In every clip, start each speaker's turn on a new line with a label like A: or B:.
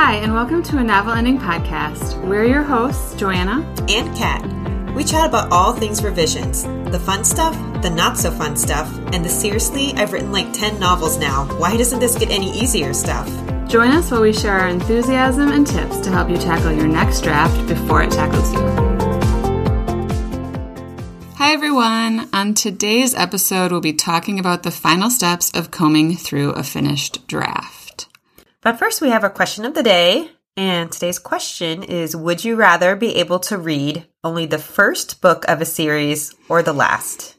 A: Hi, and welcome to a Novel Ending Podcast. We're your hosts, Joanna
B: and Kat. We chat about all things revisions the fun stuff, the not so fun stuff, and the seriously, I've written like 10 novels now. Why doesn't this get any easier stuff?
A: Join us while we share our enthusiasm and tips to help you tackle your next draft before it tackles you. Hi, everyone. On today's episode, we'll be talking about the final steps of combing through a finished draft.
B: But first, we have our question of the day. And today's question is Would you rather be able to read only the first book of a series or the last?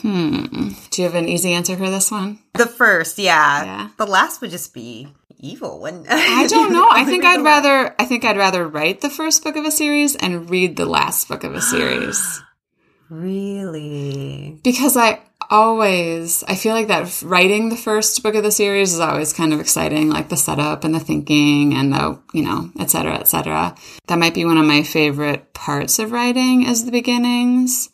A: Hmm. Do you have an easy answer for this one?
B: The first, yeah. yeah. The last would just be evil. When
A: I don't know. I think I'd rather. I think I'd rather write the first book of a series and read the last book of a series.
B: really?
A: Because I always i feel like that writing the first book of the series is always kind of exciting like the setup and the thinking and the you know et cetera et cetera. That might be one of my favorite parts of writing is the beginnings.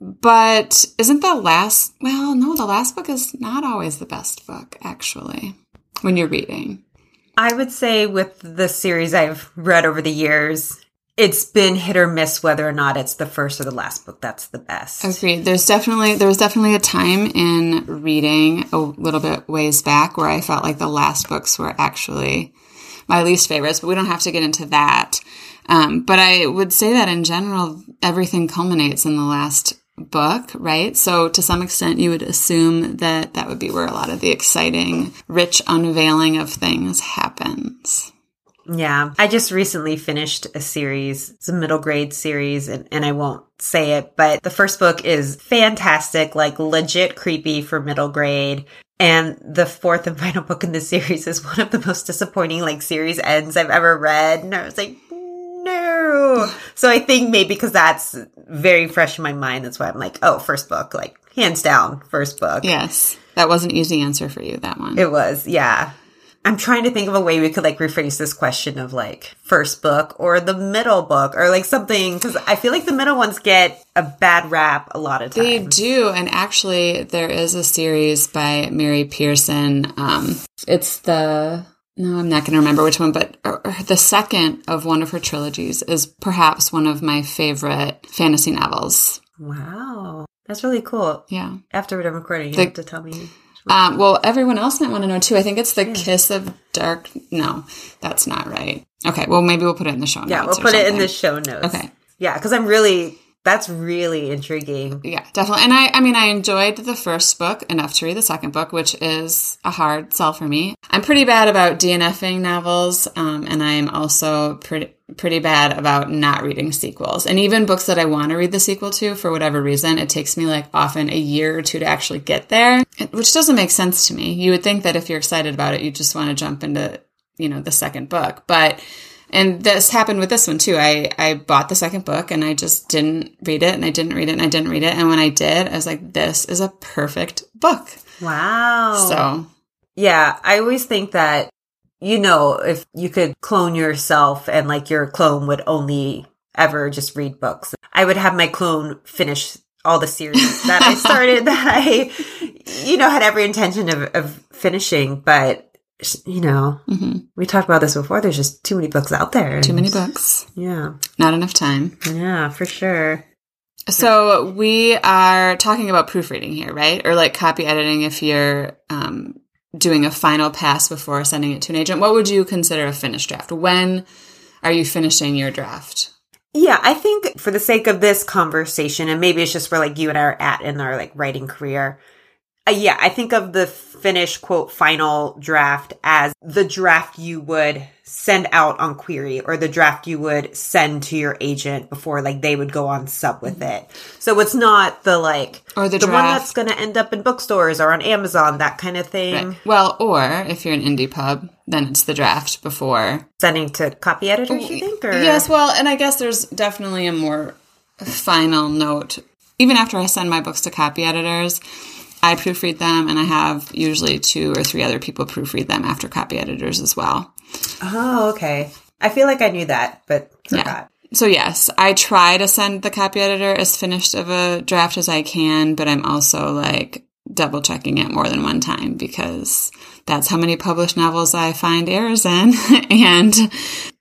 A: But isn't the last well no the last book is not always the best book actually when you're reading.
B: I would say with the series i've read over the years it's been hit or miss whether or not it's the first or the last book that's the best.
A: Agreed. There's definitely there was definitely a time in reading a little bit ways back where I felt like the last books were actually my least favorites, but we don't have to get into that. Um, but I would say that in general, everything culminates in the last book, right? So to some extent, you would assume that that would be where a lot of the exciting, rich unveiling of things happens.
B: Yeah. I just recently finished a series. It's a middle grade series and, and I won't say it, but the first book is fantastic, like legit creepy for middle grade. And the fourth and final book in the series is one of the most disappointing like series ends I've ever read. And I was like, no. So I think maybe because that's very fresh in my mind, that's why I'm like, oh, first book, like hands down, first book.
A: Yes. That was an easy answer for you, that one.
B: It was, yeah. I'm trying to think of a way we could like rephrase this question of like first book or the middle book or like something because I feel like the middle ones get a bad rap a lot of times.
A: They do, and actually, there is a series by Mary Pearson. Um, it's the no, I'm not going to remember which one, but uh, the second of one of her trilogies is perhaps one of my favorite fantasy novels.
B: Wow, that's really cool.
A: Yeah.
B: After we're done recording, you the, have to tell me.
A: Um, well, everyone else might want to know too. I think it's the yeah. kiss of dark. No, that's not right. Okay, well maybe we'll put it in the show notes.
B: Yeah, we'll put something. it in the show notes.
A: Okay.
B: Yeah, because I'm really that's really intriguing.
A: Yeah, definitely. And I, I mean, I enjoyed the first book enough to read the second book, which is a hard sell for me. I'm pretty bad about DNFing novels, um, and I'm also pretty pretty bad about not reading sequels. And even books that I want to read the sequel to, for whatever reason, it takes me like often a year or two to actually get there, which doesn't make sense to me. You would think that if you're excited about it, you just want to jump into, you know, the second book, but and this happened with this one too. I, I bought the second book and I just didn't read it and I didn't read it and I didn't read it. And when I did, I was like, this is a perfect book.
B: Wow.
A: So,
B: yeah, I always think that, you know, if you could clone yourself and like your clone would only ever just read books, I would have my clone finish all the series that I started that I, you know, had every intention of, of finishing, but you know, mm-hmm. we talked about this before. There's just too many books out there.
A: Too many books.
B: Yeah.
A: Not enough time.
B: Yeah, for sure.
A: So we are talking about proofreading here, right? Or like copy editing if you're um, doing a final pass before sending it to an agent. What would you consider a finished draft? When are you finishing your draft?
B: Yeah, I think for the sake of this conversation, and maybe it's just where like you and I are at in our like writing career, uh, yeah, I think of the finished quote final draft as the draft you would send out on query or the draft you would send to your agent before like they would go on sub with it. So it's not the like
A: or the,
B: the one that's going to end up in bookstores or on Amazon that kind of thing. Right.
A: Well, or if you're an indie pub, then it's the draft before
B: sending to copy editors. You think? Or?
A: Yes. Well, and I guess there's definitely a more final note even after I send my books to copy editors I proofread them, and I have usually two or three other people proofread them after copy editors as well.
B: Oh, okay. I feel like I knew that, but forgot. Yeah.
A: So yes, I try to send the copy editor as finished of a draft as I can, but I'm also like double checking it more than one time because that's how many published novels I find errors in and,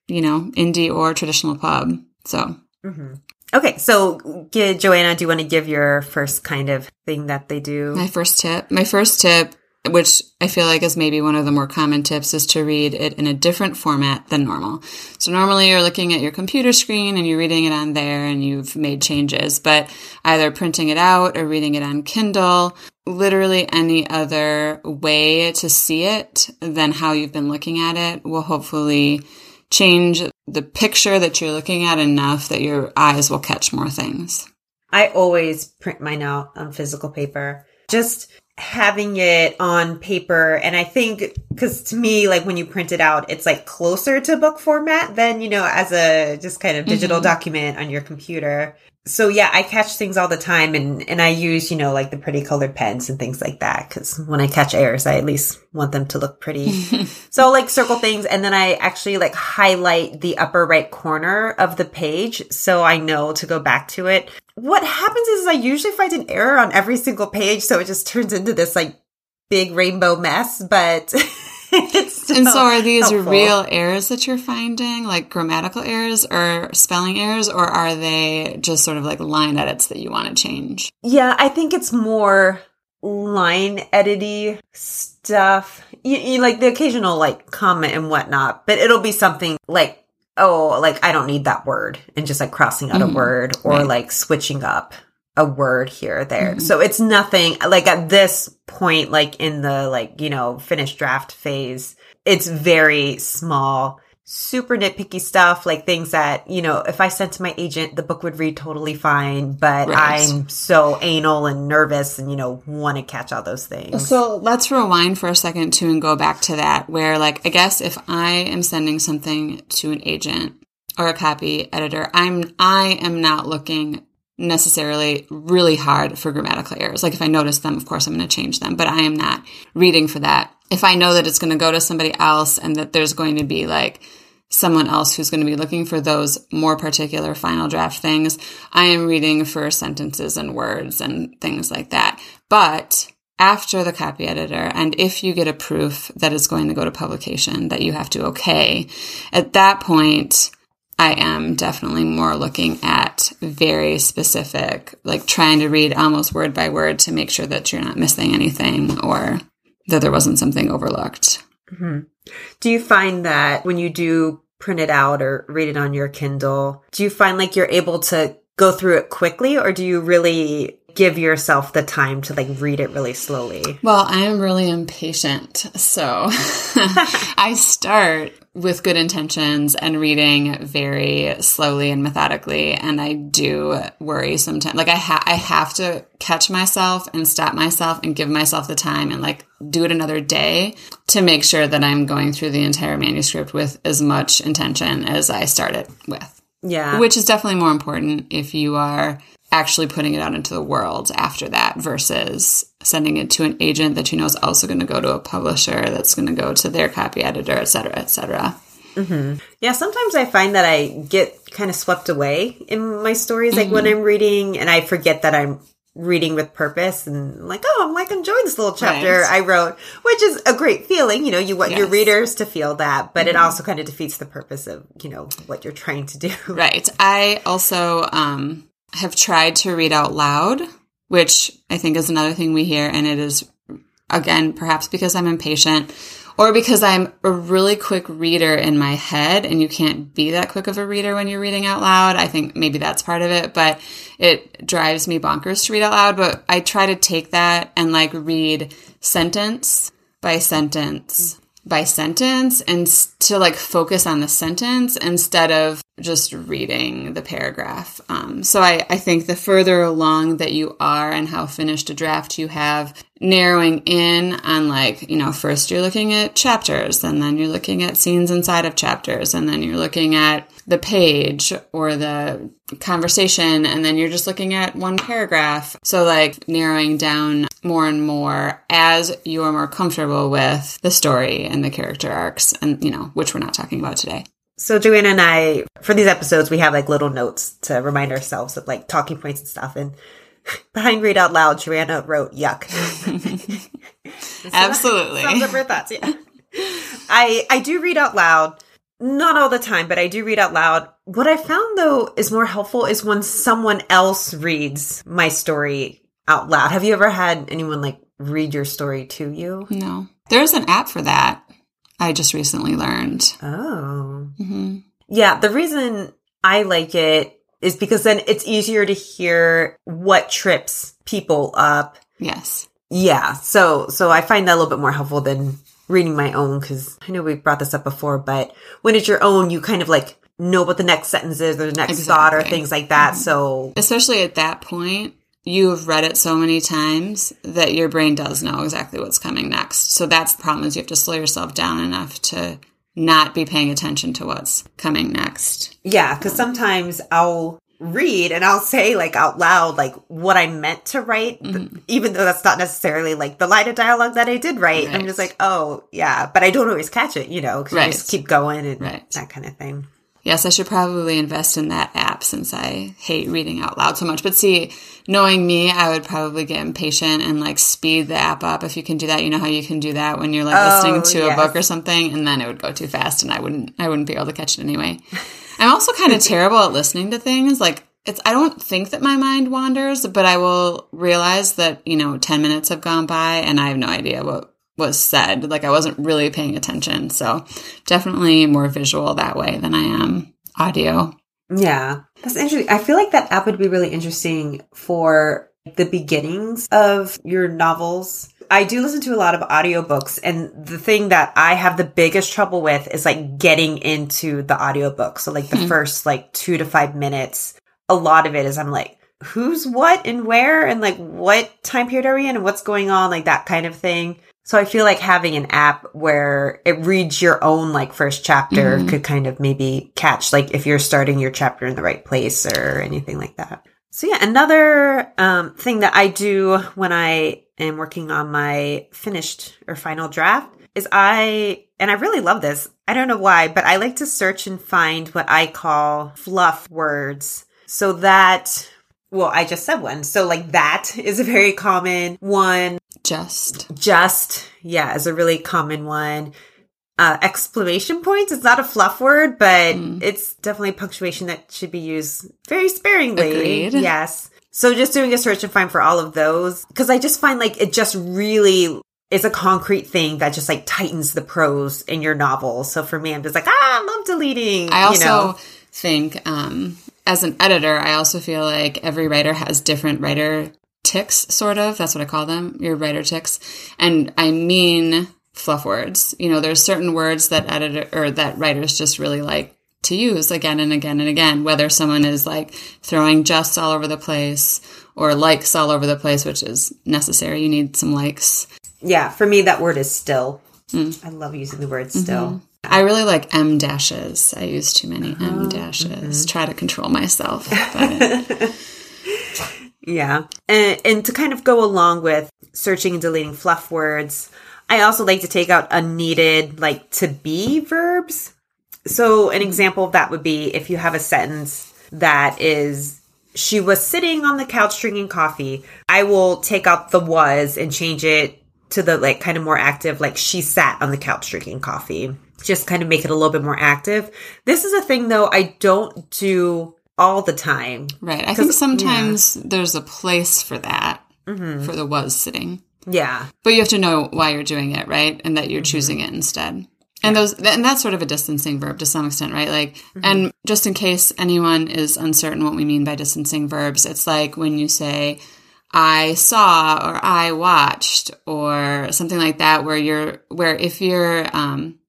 A: you know, indie or traditional pub. So.
B: Mm-hmm. Okay, so Joanna, do you want to give your first kind of thing that they do?
A: My first tip. My first tip which I feel like is maybe one of the more common tips is to read it in a different format than normal. So normally you're looking at your computer screen and you're reading it on there and you've made changes, but either printing it out or reading it on Kindle, literally any other way to see it than how you've been looking at it will hopefully change the picture that you're looking at enough that your eyes will catch more things.
B: I always print mine out on physical paper. Just having it on paper and i think because to me like when you print it out it's like closer to book format than you know as a just kind of digital mm-hmm. document on your computer so yeah, I catch things all the time and, and I use, you know, like the pretty colored pens and things like that. Cause when I catch errors, I at least want them to look pretty. so like circle things and then I actually like highlight the upper right corner of the page. So I know to go back to it. What happens is I usually find an error on every single page. So it just turns into this like big rainbow mess, but
A: and so are these helpful. real errors that you're finding, like grammatical errors or spelling errors, or are they just sort of like line edits that you want to change?
B: Yeah, I think it's more line edity stuff. You, you, like the occasional like comment and whatnot, but it'll be something like, oh, like I don't need that word and just like crossing out mm-hmm. a word or right. like switching up a word here or there. Mm-hmm. So it's nothing like at this point, like in the like, you know, finished draft phase, it's very small, super nitpicky stuff, like things that, you know, if I sent to my agent, the book would read totally fine, but right. I'm so anal and nervous and, you know, want to catch all those things.
A: So let's rewind for a second too and go back to that where like, I guess if I am sending something to an agent, or a copy editor, I'm I am not looking necessarily really hard for grammatical errors. Like if I notice them, of course I'm going to change them, but I am not reading for that. If I know that it's going to go to somebody else and that there's going to be like someone else who's going to be looking for those more particular final draft things, I am reading for sentences and words and things like that. But after the copy editor, and if you get a proof that it's going to go to publication that you have to okay, at that point, I am definitely more looking at very specific, like trying to read almost word by word to make sure that you're not missing anything or that there wasn't something overlooked.
B: Mm-hmm. Do you find that when you do print it out or read it on your Kindle, do you find like you're able to go through it quickly or do you really give yourself the time to like read it really slowly?
A: Well, I am really impatient. So I start with good intentions and reading very slowly and methodically. And I do worry sometimes. Like I, ha- I have to catch myself and stop myself and give myself the time and like do it another day to make sure that I'm going through the entire manuscript with as much intention as I started with.
B: Yeah.
A: Which is definitely more important if you are actually putting it out into the world after that versus sending it to an agent that you know is also going to go to a publisher that's going to go to their copy editor et cetera et cetera
B: mm-hmm. yeah sometimes i find that i get kind of swept away in my stories like mm-hmm. when i'm reading and i forget that i'm reading with purpose and like oh i'm like enjoying this little chapter right. i wrote which is a great feeling you know you want yes. your readers to feel that but mm-hmm. it also kind of defeats the purpose of you know what you're trying to do
A: right i also um have tried to read out loud, which I think is another thing we hear. And it is, again, perhaps because I'm impatient or because I'm a really quick reader in my head and you can't be that quick of a reader when you're reading out loud. I think maybe that's part of it, but it drives me bonkers to read out loud. But I try to take that and like read sentence by sentence by sentence and to like focus on the sentence instead of just reading the paragraph. Um, so I, I think the further along that you are and how finished a draft you have, narrowing in on like, you know, first you're looking at chapters and then you're looking at scenes inside of chapters and then you're looking at the page or the conversation and then you're just looking at one paragraph. So like narrowing down more and more as you are more comfortable with the story and the character arcs and, you know, which we're not talking about today.
B: So Joanna and I, for these episodes, we have like little notes to remind ourselves of like talking points and stuff. And behind Read Out Loud, Joanna wrote yuck.
A: Absolutely.
B: Sums up her thoughts, yeah. I I do read out loud. Not all the time, but I do read out loud. What I found though is more helpful is when someone else reads my story out loud. Have you ever had anyone like read your story to you?
A: No. There's an app for that. I just recently learned.
B: Oh.
A: hmm
B: Yeah, the reason I like it is because then it's easier to hear what trips people up.
A: Yes.
B: Yeah, so so I find that a little bit more helpful than reading my own because I know we brought this up before, but when it's your own, you kind of like know what the next sentence is or the next thought or things like that. So
A: Especially at that point, you have read it so many times that your brain does know exactly what's coming next. So that's the problem is you have to slow yourself down enough to not be paying attention to what's coming next.
B: yeah, because sometimes I'll read and I'll say like out loud like what I meant to write, th- mm-hmm. even though that's not necessarily like the line of dialogue that I did write. I'm just like, oh yeah, but I don't always catch it, you know, because
A: Right.
B: you just keep going and
A: Right.
B: that kind of thing.
A: Yes, I should probably invest in that app since I hate reading out loud so much. But see, knowing me, I would probably get impatient and like speed the app up. If you can do that, you know how you can do that when you're like
B: Oh,
A: listening to
B: yes.
A: a book or something, and then it would go too fast, and I wouldn't, I wouldn't be able to catch it anyway. I'm also kind of terrible at listening to things. Like it's, I don't think that my mind wanders, but I will realize that you know, ten minutes have gone by, and I have no idea what was said. Like I wasn't really paying attention. So definitely more visual that way than I am audio.
B: Yeah, that's interesting. I feel like that app would be really interesting for the beginnings of your novels. I do listen to a lot of audiobooks and the thing that I have the biggest trouble with is like getting into the audiobook. So like the
A: Hmm.
B: first like 2 to 5 minutes, a lot of it is I'm like who's what and where and like what time period are we in and what's going on like that kind of thing. So I feel like having an app where it reads your own like first chapter
A: Mhm.
B: could kind of maybe catch like if you're starting your chapter in the right place or anything like that. So yeah, another um, thing that I do when I am working on my finished or final draft is I and I really love this. I don't know why, but I like to search and find what I call fluff words. So that well, I just said one. So like that is a very common one
A: Just.
B: Just yeah is a really common one. Uh exclamation points it's not a fluff word but
A: Mm.
B: it's definitely punctuation that should be used very sparingly.
A: Agreed.
B: yes. So just doing a search and find for all of those because i just find like it just really is a concrete thing that just like tightens the prose in your novel. So for me i'm just like ah i love deleting
A: I also
B: you know?
A: think, um, as an editor, I also feel like every writer has different writer tics, sort of. That's what I call them, your writer tics. And I mean fluff words. You know, there's certain words that editor or that writers just really like to use again and again and again, whether someone is like throwing just all over the place or likes all over the place, which is necessary. You need some likes.
B: yeah for me that word is still
A: Mm.
B: i love using the word still
A: I really like em dashes. I use too many
B: Oh,
A: em dashes.
B: mm-hmm.
A: Try to control myself. But
B: Yeah. And, and to kind of go along with searching and deleting fluff words, I also like to take out unneeded, like to be verbs. So an example of that would be if you have a sentence that is, she was sitting on the couch drinking coffee. I will take out the was and change it to the like kind of more active, like she sat on the couch drinking coffee. Just kind of make it a little bit more active. This is a thing though I don't do all the time.
A: Right. I think sometimes there's a place for that,
B: Mm-hmm.
A: for the was sitting.
B: Yeah.
A: But you have to know why you're doing it, right? And that you're choosing it instead. And those and that's sort of a distancing verb to some extent, right? Like and just in case anyone is uncertain what we mean by distancing verbs, it's like when you say I saw or I watched or something like that where you're where if you're um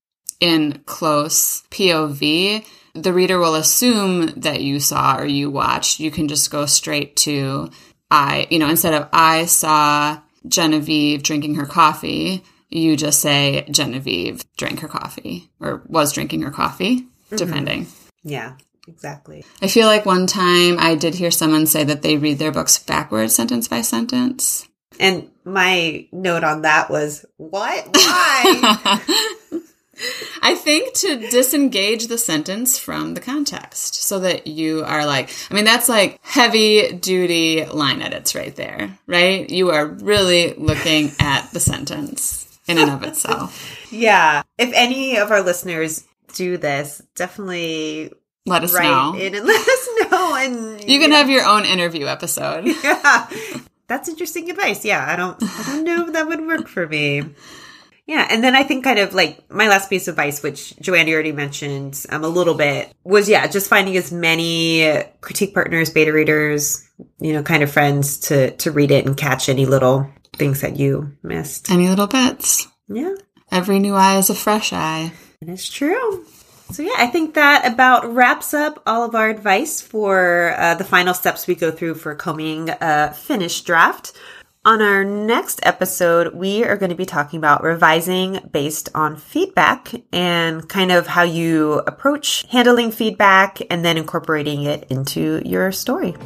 A: in close POV, the reader will assume that you saw or you watched. You can just go straight to I, you know, instead of I saw Genevieve drinking her coffee, you just say Genevieve drank her coffee or was drinking her coffee, mm-hmm. depending.
B: Yeah. Exactly.
A: I feel like one time I did hear someone say that they read their books backwards, sentence by sentence.
B: And my note on that was, what? Why?
A: I think to disengage the sentence from the context so that you are like, I mean, that's like heavy duty line edits right there, right? You are really looking at the sentence in and of itself.
B: Yeah. If any of our listeners do this, definitely
A: let us know.
B: in and let us know. And
A: you can have your own interview episode.
B: Yeah. That's interesting advice. Yeah. I don't, I don't know if that would work for me. Yeah. And then I think kind of like my last piece of advice, which Joanna already mentioned um, a little bit was, yeah, just finding as many critique partners, beta readers, you know, kind of friends to, to read it and catch any little things that you missed.
A: Any little bits.
B: Yeah.
A: Every new eye is a fresh eye.
B: It is true. So yeah, I think that about wraps up all of our advice for uh, the final steps we go through for combing a finished draft. On our next episode, we are going to be talking about revising based on feedback and kind of how you approach handling feedback and then incorporating it into your story.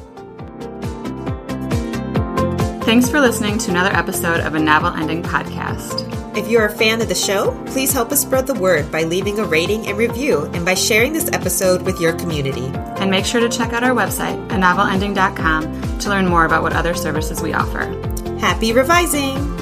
A: Thanks for listening to another episode of a Novel Ending Podcast.
B: If you're a fan of the show, please help us spread the word by leaving a rating and review and by sharing this episode with your community.
A: And make sure to check out our website, anovelending.com, to learn more about what other services we offer.
B: Happy revising!